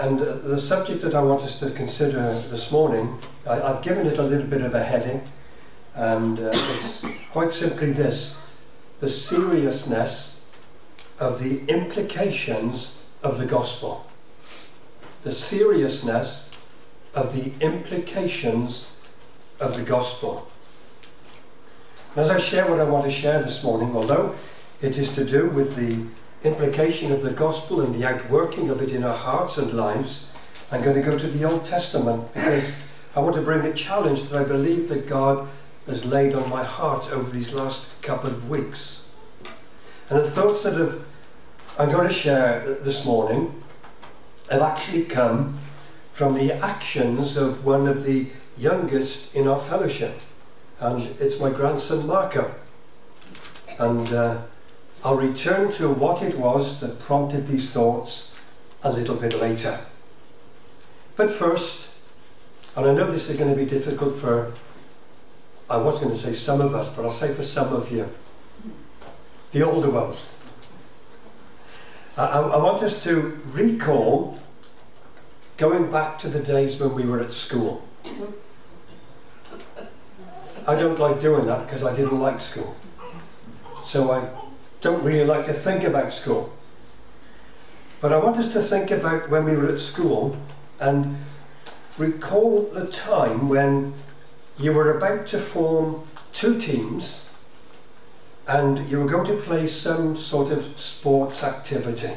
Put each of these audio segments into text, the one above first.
and the subject that I want us to consider this morning, I, have given it a little bit of a heading, and uh, it's quite simply this the seriousness of the implications of the gospel. The seriousness of the implications of the gospel. As I share what I want to share this morning, although it is to do with the implication of the gospel and the outworking of it in our hearts and lives, I'm going to go to the Old Testament because I want to bring a challenge that I believe that God has laid on my heart over these last couple of weeks. And the thoughts that have, I'm going to share this morning have actually come from the actions of one of the youngest in our fellowship. And it's my grandson Marco. And uh, I'll return to what it was that prompted these thoughts a little bit later. But first, and I know this is going to be difficult for, I was going to say some of us, but I'll say for some of you, the older ones. I, I want us to recall going back to the days when we were at school. I don't like doing that because I didn't like school. So I don't really like to think about school. But I want us to think about when we were at school and recall the time when you were about to form two teams and you were going to play some sort of sports activity.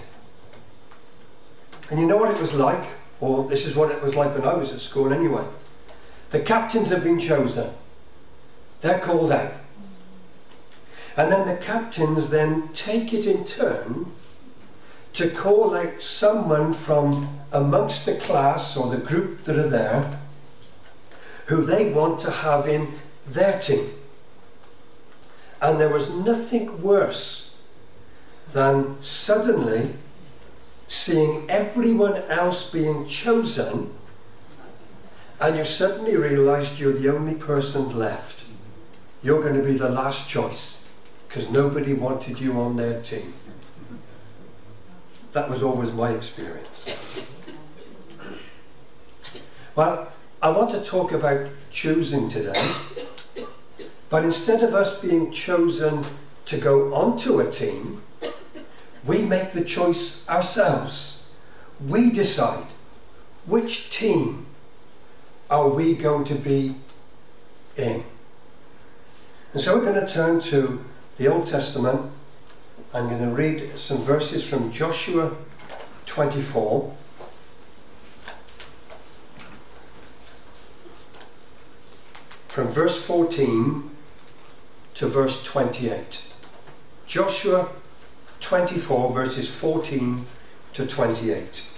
And you know what it was like? Or this is what it was like when I was at school anyway. The captains have been chosen. They're called out. And then the captains then take it in turn to call out someone from amongst the class or the group that are there who they want to have in their team. And there was nothing worse than suddenly seeing everyone else being chosen and you suddenly realized you're the only person left. You're going to be the last choice because nobody wanted you on their team. That was always my experience. Well, I want to talk about choosing today, but instead of us being chosen to go onto a team, we make the choice ourselves. We decide which team are we going to be in. And so we're going to turn to the Old Testament. I'm going to read some verses from Joshua 24. From verse 14 to verse 28. Joshua 24, verses 14 to 28.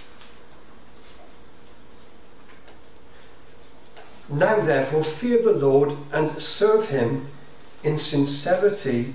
Now, therefore, fear the Lord and serve him in sincerity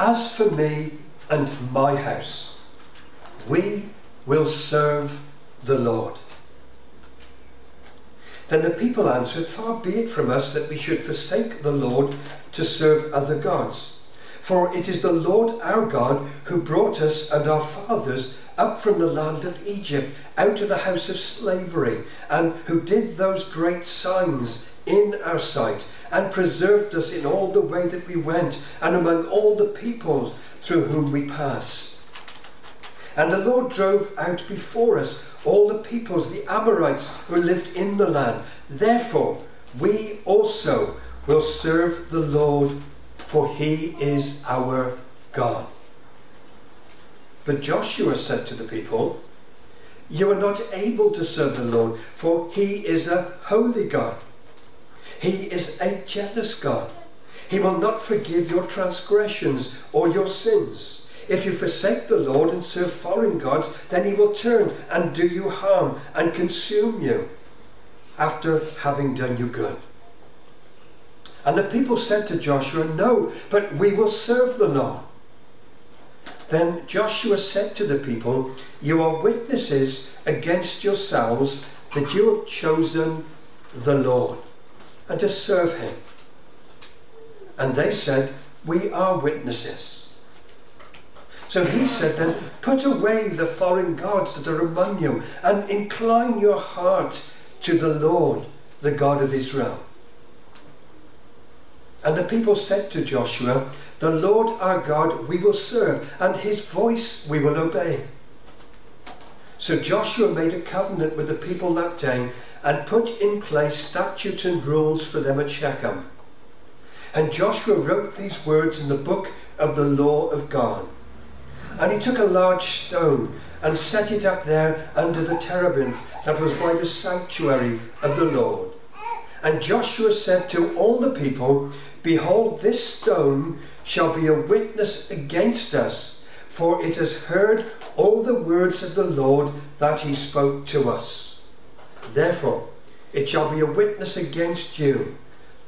as for me and my house, we will serve the Lord. Then the people answered, Far be it from us that we should forsake the Lord to serve other gods. For it is the Lord our God who brought us and our fathers up from the land of Egypt, out of the house of slavery, and who did those great signs in our sight and preserved us in all the way that we went and among all the peoples through whom we passed. And the Lord drove out before us all the peoples, the Amorites who lived in the land. Therefore, we also will serve the Lord, for he is our God. But Joshua said to the people, You are not able to serve the Lord, for he is a holy God. He is a jealous God. He will not forgive your transgressions or your sins. If you forsake the Lord and serve foreign gods, then he will turn and do you harm and consume you after having done you good. And the people said to Joshua, No, but we will serve the Lord. Then Joshua said to the people, You are witnesses against yourselves that you have chosen the Lord and to serve him. And they said, We are witnesses. So he said then, Put away the foreign gods that are among you and incline your heart to the Lord, the God of Israel. And the people said to Joshua, The Lord our God we will serve, and his voice we will obey. So Joshua made a covenant with the people that day and put in place statutes and rules for them at Shechem. And Joshua wrote these words in the book of the law of God. And he took a large stone and set it up there under the terebinth that was by the sanctuary of the Lord. And Joshua said to all the people, Behold, this stone shall be a witness against us, for it has heard all the words of the Lord that he spoke to us. Therefore, it shall be a witness against you,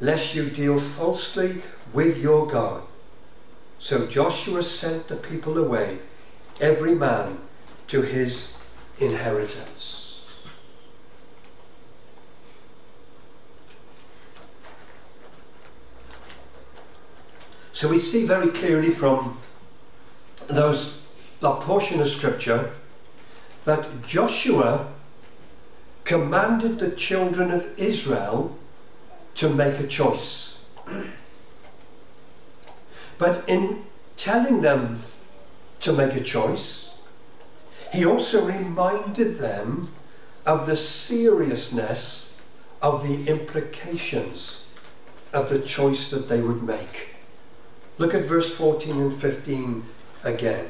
lest you deal falsely with your God. So Joshua sent the people away, every man to his inheritance. So we see very clearly from those that portion of scripture that Joshua commanded the children of Israel to make a choice. But in telling them to make a choice, he also reminded them of the seriousness of the implications of the choice that they would make. Look at verse 14 and 15 again.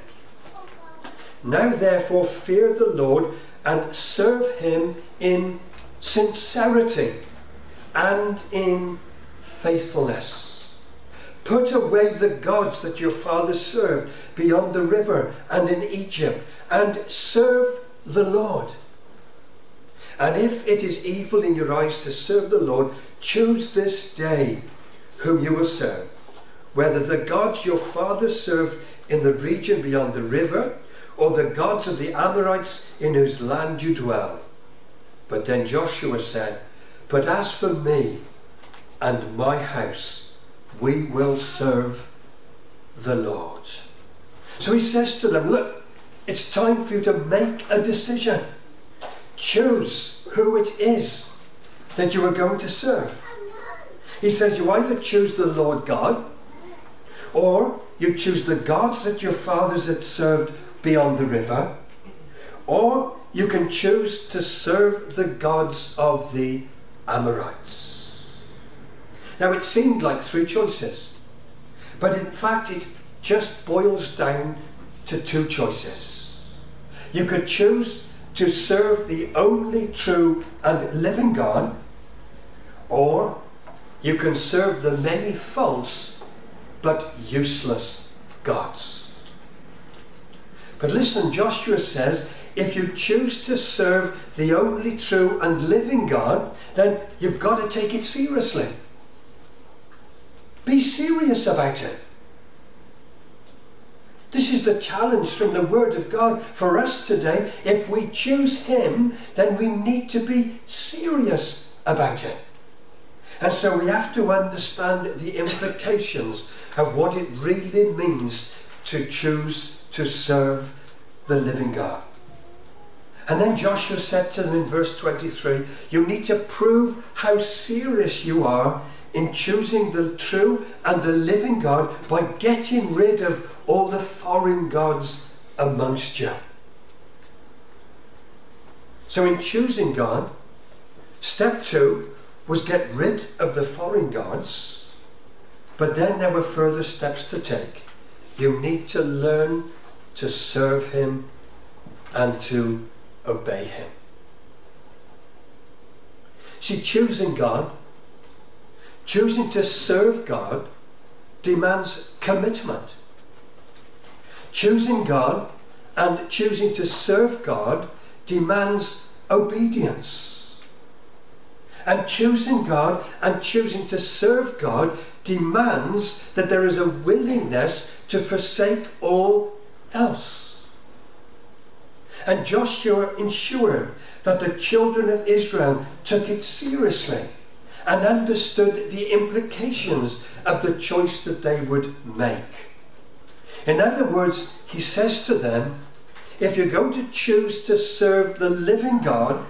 Now therefore fear the Lord and serve him in sincerity and in faithfulness. Put away the gods that your fathers served beyond the river and in Egypt, and serve the Lord. And if it is evil in your eyes to serve the Lord, choose this day whom you will serve whether the gods your fathers served in the region beyond the river, or the gods of the Amorites in whose land you dwell. But then Joshua said, But as for me and my house, we will serve the Lord. So he says to them, Look, it's time for you to make a decision. Choose who it is that you are going to serve. He says, You either choose the Lord God, or you choose the gods that your fathers had served beyond the river, or you can choose to serve the gods of the Amorites. Now it seemed like three choices, but in fact it just boils down to two choices. You could choose to serve the only true and living God, or you can serve the many false but useless gods. But listen, Joshua says, if you choose to serve the only true and living God, then you've got to take it seriously. Be serious about it. This is the challenge from the Word of God for us today. If we choose Him, then we need to be serious about it. And so we have to understand the implications of what it really means to choose to serve the living God. And then Joshua said to them in verse 23 You need to prove how serious you are in choosing the true and the living God by getting rid of all the foreign gods amongst you. So, in choosing God, step two was get rid of the foreign gods but then there were further steps to take. You need to learn to serve Him and to obey Him. See, choosing God, choosing to serve God, demands commitment. Choosing God and choosing to serve God demands obedience. And choosing God and choosing to serve God demands that there is a willingness to forsake all else. And Joshua ensured that the children of Israel took it seriously and understood the implications of the choice that they would make. In other words, he says to them, if you're going to choose to serve the living God,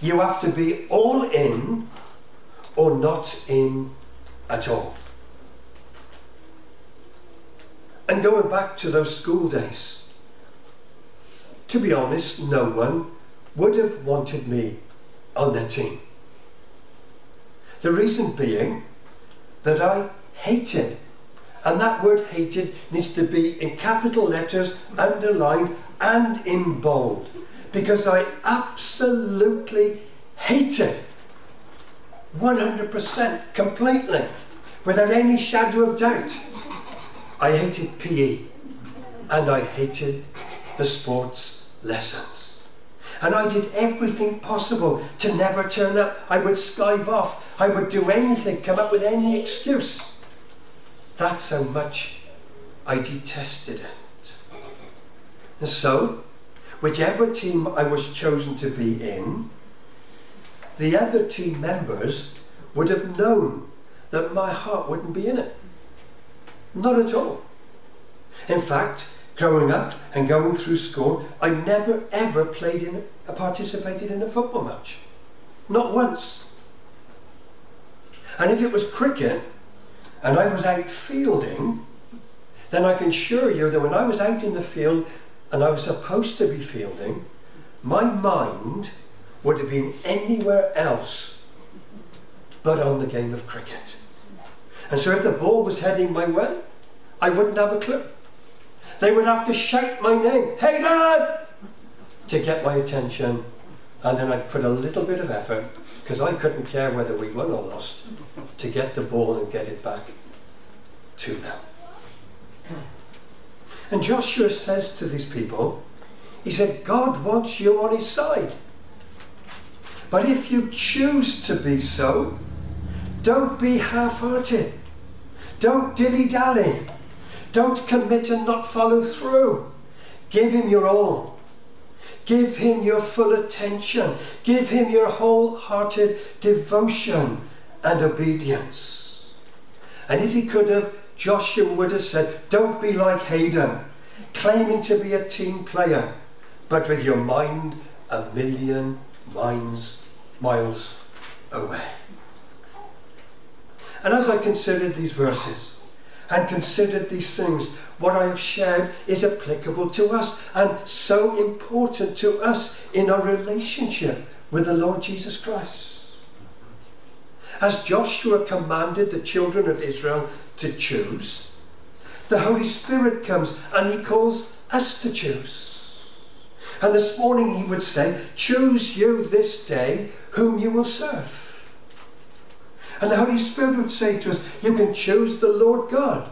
you have to be all in or not in at all. And going back to those school days, to be honest, no one would have wanted me on their team. The reason being that I hated, and that word hated needs to be in capital letters, underlined, and in bold, because I absolutely hated 100% completely, without any shadow of doubt. I hated PE and I hated the sports lessons. And I did everything possible to never turn up. I would skive off. I would do anything, come up with any excuse. That's how much I detested it. And so, whichever team I was chosen to be in, the other team members would have known that my heart wouldn't be in it. Not at all. In fact, growing up and going through school, I never ever played in, participated in a football match. Not once. And if it was cricket and I was out fielding, then I can assure you that when I was out in the field and I was supposed to be fielding, my mind would have been anywhere else but on the game of cricket. And so if the ball was heading my way, I wouldn't have a clue. They would have to shout my name, Haydn, to get my attention. And then I'd put a little bit of effort, because I couldn't care whether we won or lost, to get the ball and get it back to them. And Joshua says to these people, he said, God wants you on his side. But if you choose to be so, don't be half hearted. Don't dilly dally. Don't commit and not follow through. Give him your all. Give him your full attention. Give him your wholehearted devotion and obedience. And if he could have, Joshua would have said, Don't be like Haydn, claiming to be a team player, but with your mind a million miles, miles away. And as I considered these verses and considered these things, what I have shared is applicable to us and so important to us in our relationship with the Lord Jesus Christ. As Joshua commanded the children of Israel to choose, the Holy Spirit comes and he calls us to choose. And this morning he would say, Choose you this day whom you will serve. And the Holy Spirit would say to us, you can choose the Lord God.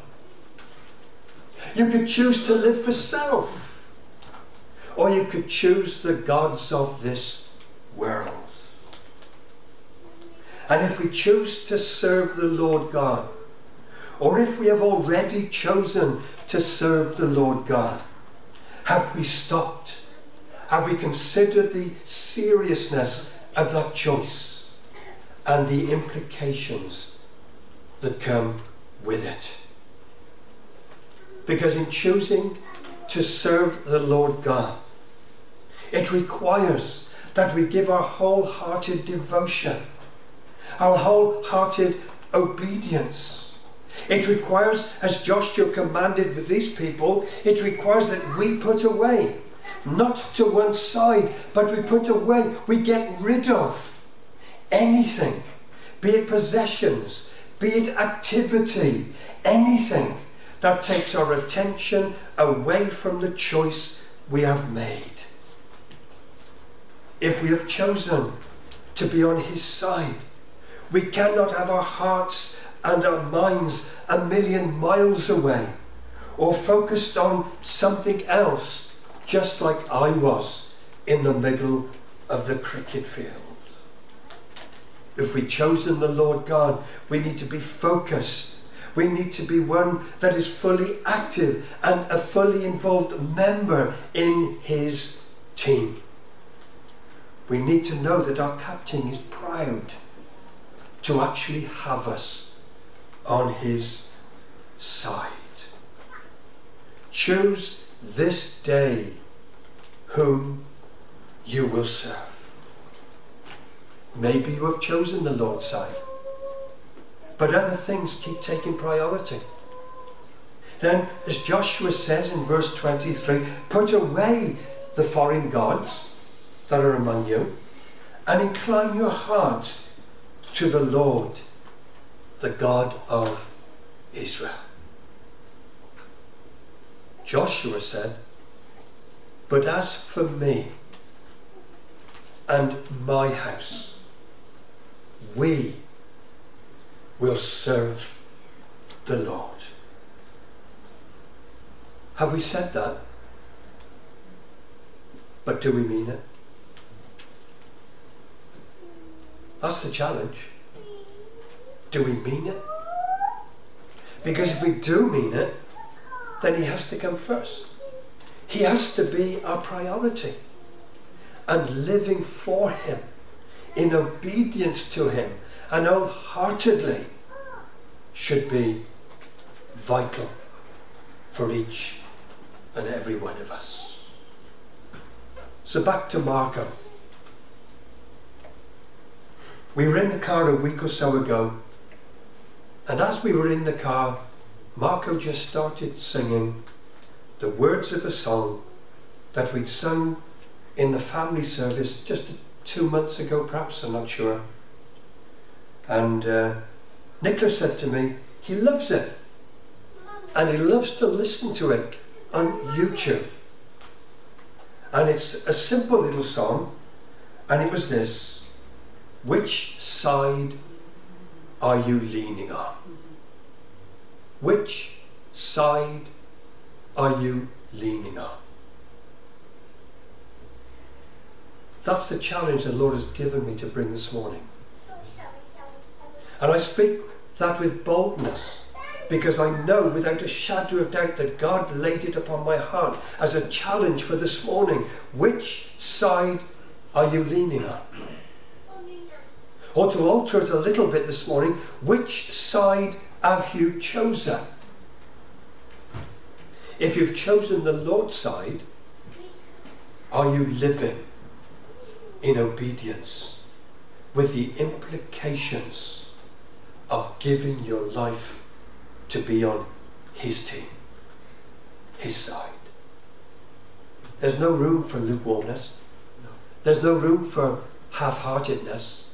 You could choose to live for self. Or you could choose the gods of this world. And if we choose to serve the Lord God, or if we have already chosen to serve the Lord God, have we stopped? Have we considered the seriousness of that choice? And the implications that come with it. Because in choosing to serve the Lord God, it requires that we give our wholehearted devotion, our wholehearted obedience. It requires, as Joshua commanded with these people, it requires that we put away, not to one side, but we put away, we get rid of anything, be it possessions, be it activity, anything that takes our attention away from the choice we have made. If we have chosen to be on His side, we cannot have our hearts and our minds a million miles away, or focused on something else, just like I was in the middle of the cricket field. If we've chosen the Lord God, we need to be focused. We need to be one that is fully active and a fully involved member in His team. We need to know that our captain is proud to actually have us on his side. Choose this day whom you will serve. Maybe you have chosen the Lord's side, but other things keep taking priority. Then, as Joshua says in verse 23, put away the foreign gods that are among you and incline your heart to the Lord, the God of Israel. Joshua said, But as for me and my house, we will serve the Lord. Have we said that? But do we mean it? That's the challenge. Do we mean it? Because if we do mean it, then He has to come first. He has to be our priority. And living for Him, in obedience to Him, and wholeheartedly, should be vital for each and every one of us. So back to Marco. We were in the car a week or so ago, and as we were in the car, Marco just started singing the words of a song that we'd sung in the family service just two months ago, perhaps, I'm not sure. And uh, Nicholas said to me, he loves it. And he loves to listen to it on YouTube. And it's a simple little song, and it was this. Which side are you leaning on? Which side are you leaning on? That's the challenge the Lord has given me to bring this morning. And I speak that with boldness because I know without a shadow of doubt that God laid it upon my heart as a challenge for this morning. Which side are you leaning on? or to alter it a little bit this morning, which side have you chosen? If you've chosen the Lord's side, are you living in obedience with the implications of giving your life to be on His team, His side? There's no room for lukewarmness. There's no room for half heartedness.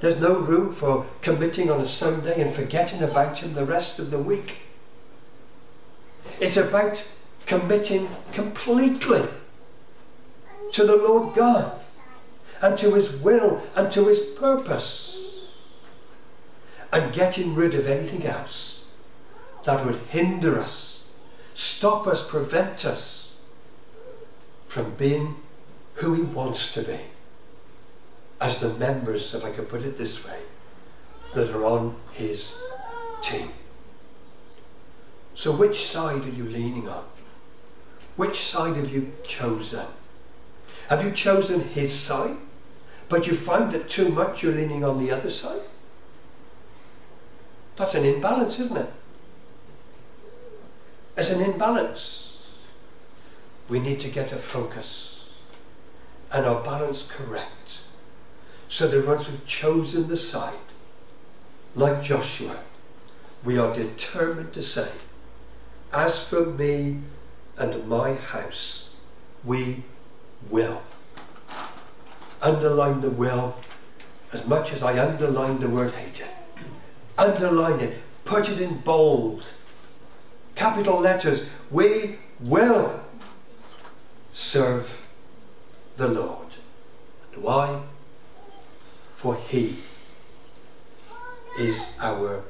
There's no room for committing on a Sunday and forgetting about Him the rest of the week. It's about committing completely to the Lord God and to His will and to His purpose and getting rid of anything else that would hinder us, stop us, prevent us from being who He wants to be as the members, if I could put it this way, that are on his team. So, which side are you leaning on? Which side have you chosen? Have you chosen his side, but you find that too much you're leaning on the other side? That's an imbalance, isn't it? It's an imbalance. We need to get a focus and our balance correct so that once we've chosen the side, like Joshua, we are determined to say, As for me and my house, we will. Underline the will as much as I underline the word hated. Underline it, put it in bold, capital letters. We will serve the Lord. And why? for he is our